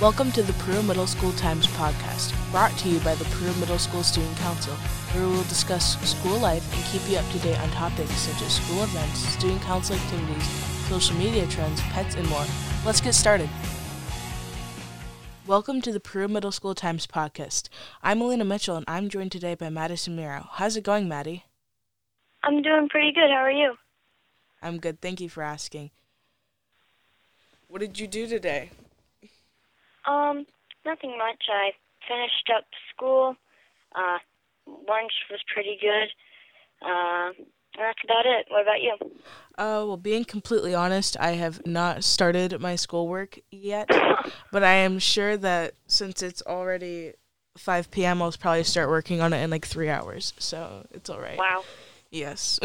Welcome to the Peru Middle School Times podcast, brought to you by the Peru Middle School Student Council, where we will discuss school life and keep you up to date on topics such as school events, student council activities, social media trends, pets, and more. Let's get started. Welcome to the Peru Middle School Times podcast. I'm Elena Mitchell, and I'm joined today by Madison Miro. How's it going, Maddie? I'm doing pretty good. How are you? I'm good. Thank you for asking. What did you do today? Um, nothing much. I finished up school. Uh, lunch was pretty good. Uh, that's about it. What about you? Uh, well, being completely honest, I have not started my schoolwork yet, but I am sure that since it's already 5 p.m., I'll probably start working on it in like three hours. So it's all right. Wow. Yes.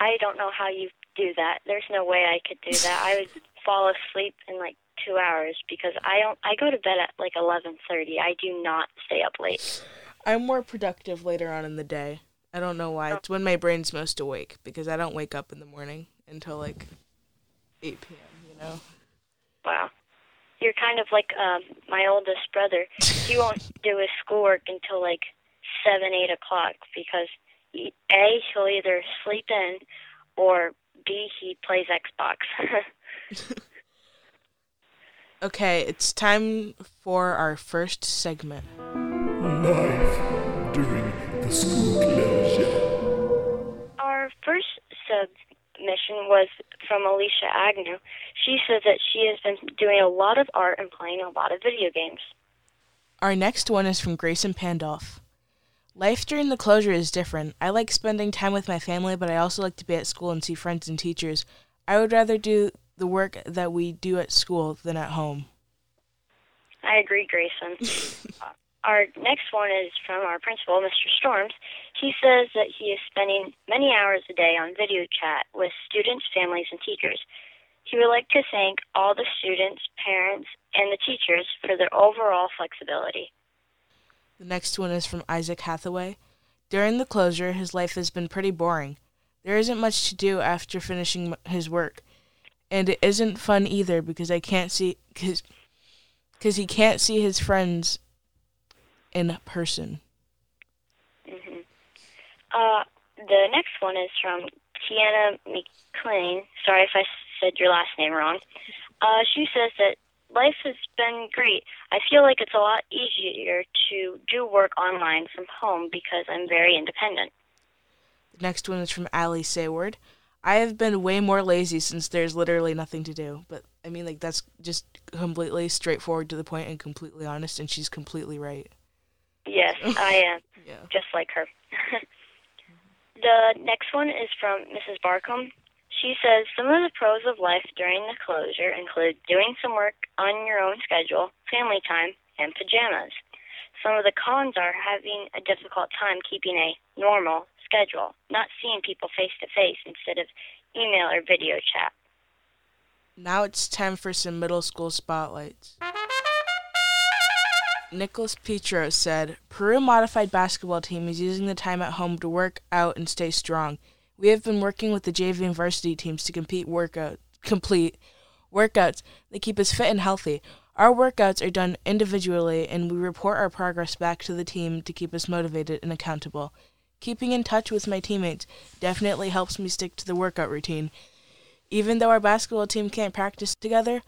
I don't know how you do that. There's no way I could do that. I would fall asleep in like two hours because I don't. I go to bed at like 11:30. I do not stay up late. I'm more productive later on in the day. I don't know why. It's when my brain's most awake because I don't wake up in the morning until like 8 p.m. You know. Wow. You're kind of like um, my oldest brother. He won't do his schoolwork until like seven, eight o'clock because he, a he'll either sleep in or b he plays Xbox. okay, it's time for our first segment. Life during the school closure. Our first submission was from Alicia Agnew. She says that she has been doing a lot of art and playing a lot of video games. Our next one is from Grayson Pandolf. Life during the closure is different. I like spending time with my family, but I also like to be at school and see friends and teachers. I would rather do the work that we do at school than at home. I agree, Grayson. our next one is from our principal, Mr. Storms. He says that he is spending many hours a day on video chat with students, families, and teachers. He would like to thank all the students, parents, and the teachers for their overall flexibility. The next one is from Isaac Hathaway. During the closure, his life has been pretty boring. There isn't much to do after finishing his work, and it isn't fun either because I can't see because because he can't see his friends in person. hmm Uh, the next one is from Tiana McLean. Sorry if I said your last name wrong. Uh, she says that life has been great. I feel like it's a lot easier to do work online from home because I'm very independent. The next one is from Allie Sayward. I have been way more lazy since there's literally nothing to do. But I mean, like, that's just completely straightforward to the point and completely honest, and she's completely right. Yes, I am. Yeah. Just like her. the next one is from Mrs. Barcombe. She says some of the pros of life during the closure include doing some work on your own schedule, family time, and pajamas. Some of the cons are having a difficult time keeping a normal schedule, not seeing people face to face instead of email or video chat. Now it's time for some middle school spotlights. Nicholas Petro said, Peru modified basketball team is using the time at home to work out and stay strong. We have been working with the JV and varsity teams to compete workout, complete workouts that keep us fit and healthy. Our workouts are done individually, and we report our progress back to the team to keep us motivated and accountable. Keeping in touch with my teammates definitely helps me stick to the workout routine. Even though our basketball team can't practice together,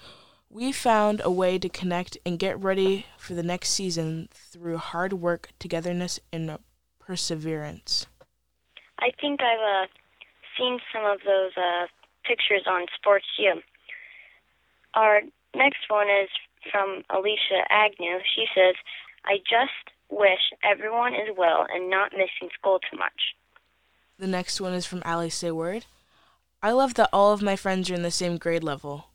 we found a way to connect and get ready for the next season through hard work, togetherness, and perseverance. I think I've uh, seen some of those uh, pictures on Sports U. Our next one is from Alicia Agnew. She says, I just wish everyone is well and not missing school too much. The next one is from Allie Sayward. I love that all of my friends are in the same grade level.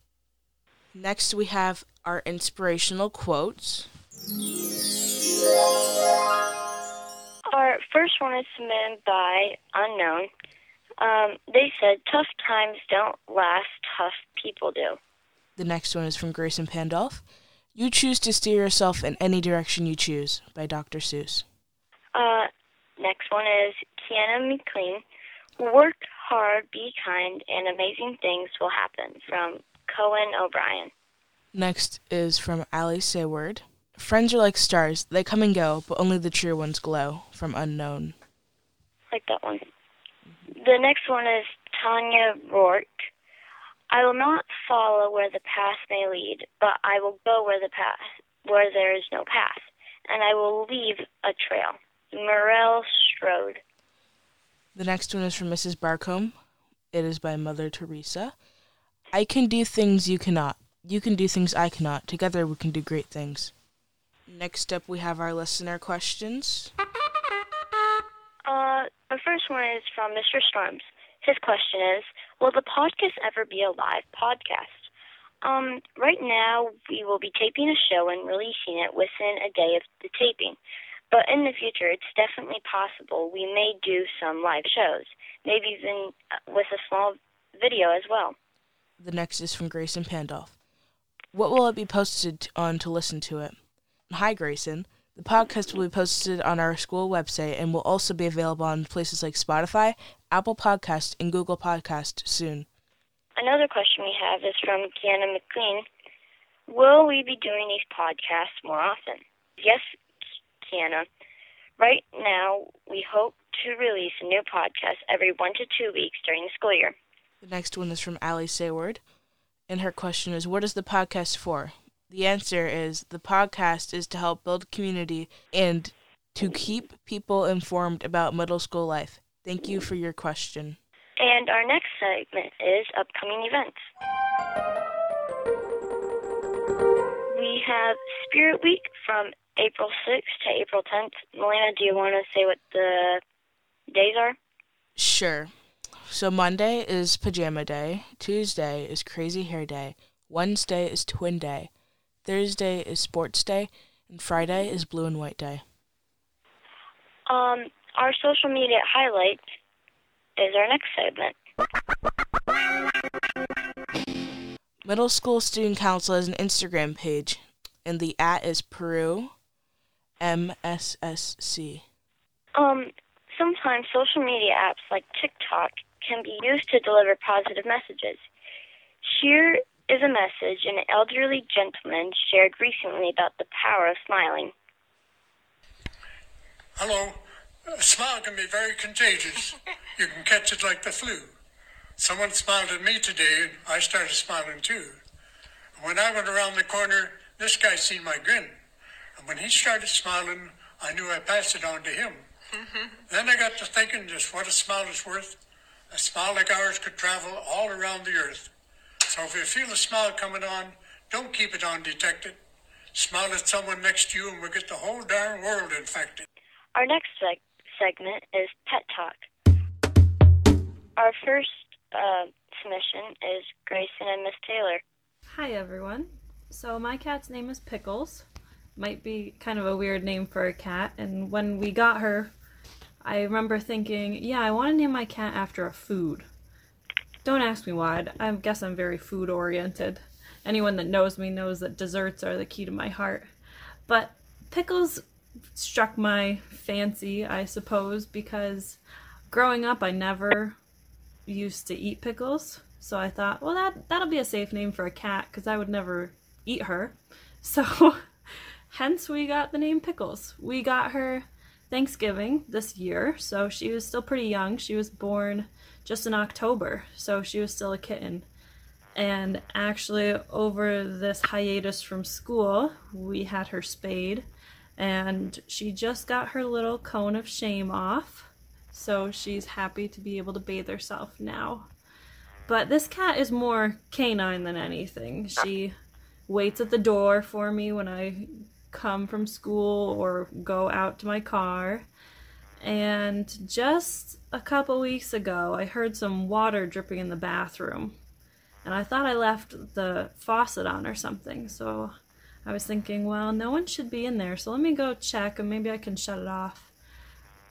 Next, we have our inspirational quotes. Our first one is submitted by Unknown. Um, they said, Tough times don't last, tough people do. The next one is from Grayson Pandolf. You choose to steer yourself in any direction you choose by Dr. Seuss. Uh, next one is Kiana McLean. Work hard, be kind, and amazing things will happen from Conan O'Brien. Next is from Ali Sayward. Friends are like stars. They come and go, but only the true ones glow. From Unknown. like that one. The next one is Tanya Rourke. I will not follow where the path may lead, but I will go where the path where there is no path, and I will leave a trail. Muriel Strode. The next one is from Mrs. Barcombe. It is by Mother Teresa. I can do things you cannot. You can do things I cannot. Together we can do great things. Next up, we have our listener questions. Uh, the first one is from Mr. Storms. His question is, will the podcast ever be a live podcast? Um, right now we will be taping a show and releasing it within a day of the taping. But in the future, it's definitely possible we may do some live shows, maybe even uh, with a small video as well. The next is from Grayson Pandolf. What will it be posted on to listen to it? Hi, Grayson. The podcast will be posted on our school website and will also be available on places like Spotify, Apple Podcast, and Google Podcast soon. Another question we have is from Kiana McLean. Will we be doing these podcasts more often? Yes, Kiana. Right now, we hope to release a new podcast every one to two weeks during the school year. The next one is from Ali Sayward, and her question is What is the podcast for? The answer is the podcast is to help build community and to keep people informed about middle school life. Thank you for your question. And our next segment is upcoming events. We have Spirit Week from April 6th to April 10th. Melina, do you want to say what the days are? Sure. So Monday is pajama day, Tuesday is crazy hair day, Wednesday is twin day, Thursday is sports day, and Friday is blue and white day. Um, our social media highlight is our next segment. Middle School Student Council has an Instagram page, and the at is Peru MSSC. Um, sometimes social media apps like TikTok can be used to deliver positive messages. Here is a message an elderly gentleman shared recently about the power of smiling. Hello. A smile can be very contagious. you can catch it like the flu. Someone smiled at me today, and I started smiling too. When I went around the corner, this guy seen my grin. And when he started smiling, I knew I passed it on to him. then I got to thinking just what a smile is worth. A smile like ours could travel all around the earth. So if you feel a smile coming on, don't keep it undetected. Smile at someone next to you, and we'll get the whole darn world infected. Our next seg- segment is Pet Talk. Our first uh, submission is Grayson and Miss Taylor. Hi everyone. So my cat's name is Pickles. Might be kind of a weird name for a cat, and when we got her, I remember thinking, yeah, I want to name my cat after a food. Don't ask me why. I guess I'm very food oriented. Anyone that knows me knows that desserts are the key to my heart. But Pickles struck my fancy, I suppose, because growing up I never used to eat pickles. So I thought, well, that that'll be a safe name for a cat because I would never eat her. So, hence we got the name Pickles. We got her Thanksgiving this year, so she was still pretty young. She was born just in October, so she was still a kitten. And actually, over this hiatus from school, we had her spayed, and she just got her little cone of shame off. So she's happy to be able to bathe herself now. But this cat is more canine than anything. She waits at the door for me when I come from school or go out to my car. And just a couple weeks ago, I heard some water dripping in the bathroom. And I thought I left the faucet on or something. So I was thinking, well, no one should be in there. So let me go check and maybe I can shut it off.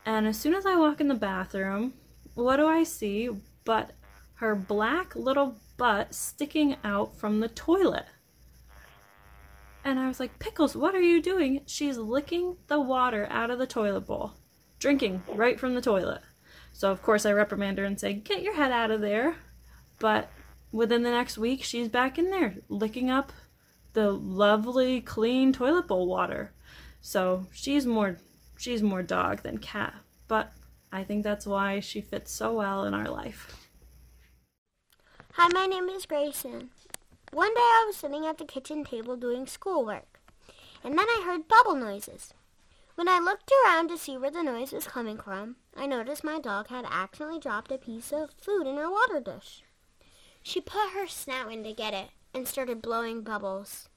And as soon as I walk in the bathroom, what do I see but her black little butt sticking out from the toilet? And I was like, Pickles, what are you doing? She's licking the water out of the toilet bowl, drinking right from the toilet. So, of course, I reprimand her and say, Get your head out of there. But within the next week, she's back in there, licking up the lovely clean toilet bowl water. So she's more she's more dog than cat, but I think that's why she fits so well in our life. Hi, my name is Grayson. One day I was sitting at the kitchen table doing schoolwork, and then I heard bubble noises. When I looked around to see where the noise was coming from, I noticed my dog had accidentally dropped a piece of food in her water dish. She put her snout in to get it and started blowing bubbles.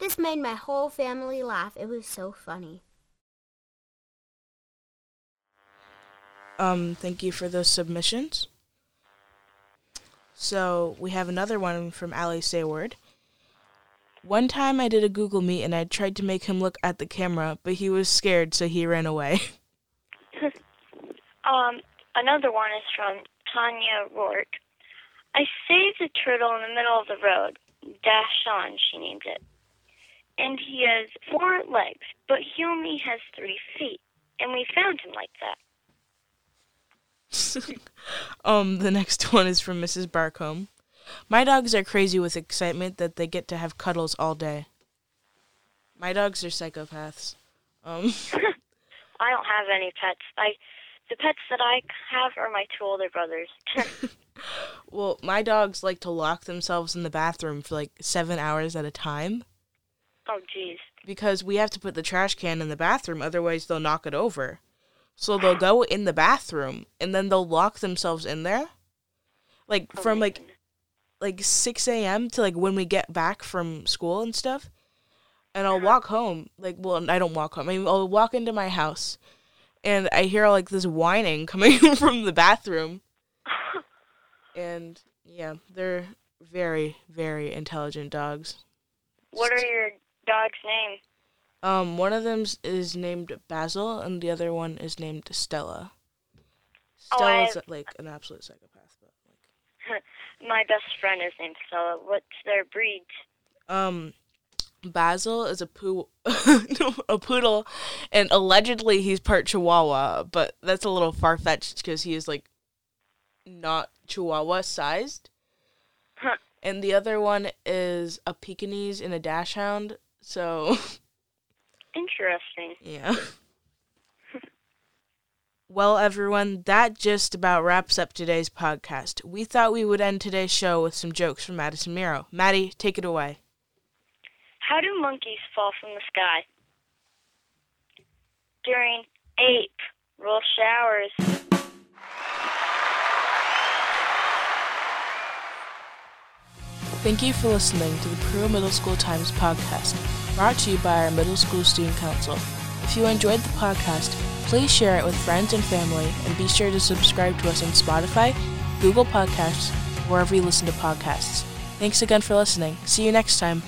This made my whole family laugh. It was so funny. Um, thank you for those submissions. So we have another one from Ali Sayward. One time I did a Google Meet and I tried to make him look at the camera, but he was scared, so he ran away. Um, another one is from Tanya Rourke. I saved a turtle in the middle of the road. Dash on, she named it. And he has four legs, but he only has three feet. And we found him like that. um, the next one is from Mrs. Barcombe. My dogs are crazy with excitement that they get to have cuddles all day. My dogs are psychopaths. Um, I don't have any pets. I the pets that I have are my two older brothers. well, my dogs like to lock themselves in the bathroom for like seven hours at a time oh jeez. because we have to put the trash can in the bathroom, otherwise they'll knock it over. So they'll go in the bathroom and then they'll lock themselves in there, like Oh from like. Like six a.m. to like when we get back from school and stuff. And I'll walk home, like well, I don't walk home. I mean, I'll walk into my house, and I hear like this whining coming from the bathroom. And yeah, they're very, very intelligent dogs. What are your dog's name? Um, one of them is named Basil, and the other one is named Stella. Oh, Stella's have- like an absolute like My best friend is named Stella. What's their breed? um, Basil is a poo, a poodle, and allegedly he's part Chihuahua, but that's a little far fetched because he is like not Chihuahua sized. Huh. And the other one is a Pekingese and a Dachshund. So Interesting. yeah. Well, everyone, that just about wraps up today's podcast. We thought we would end today's show with some jokes from Madison Miro. Maddie, take it away. How do monkeys fall from the sky? During ape roll showers. Thank you for listening to the Peru Middle School Times podcast, brought to you by our Middle School Student Council. If you enjoyed the podcast, please share it with friends and family, and be sure to subscribe to us on Spotify, Google Podcasts, wherever you listen to podcasts. Thanks again for listening. See you next time.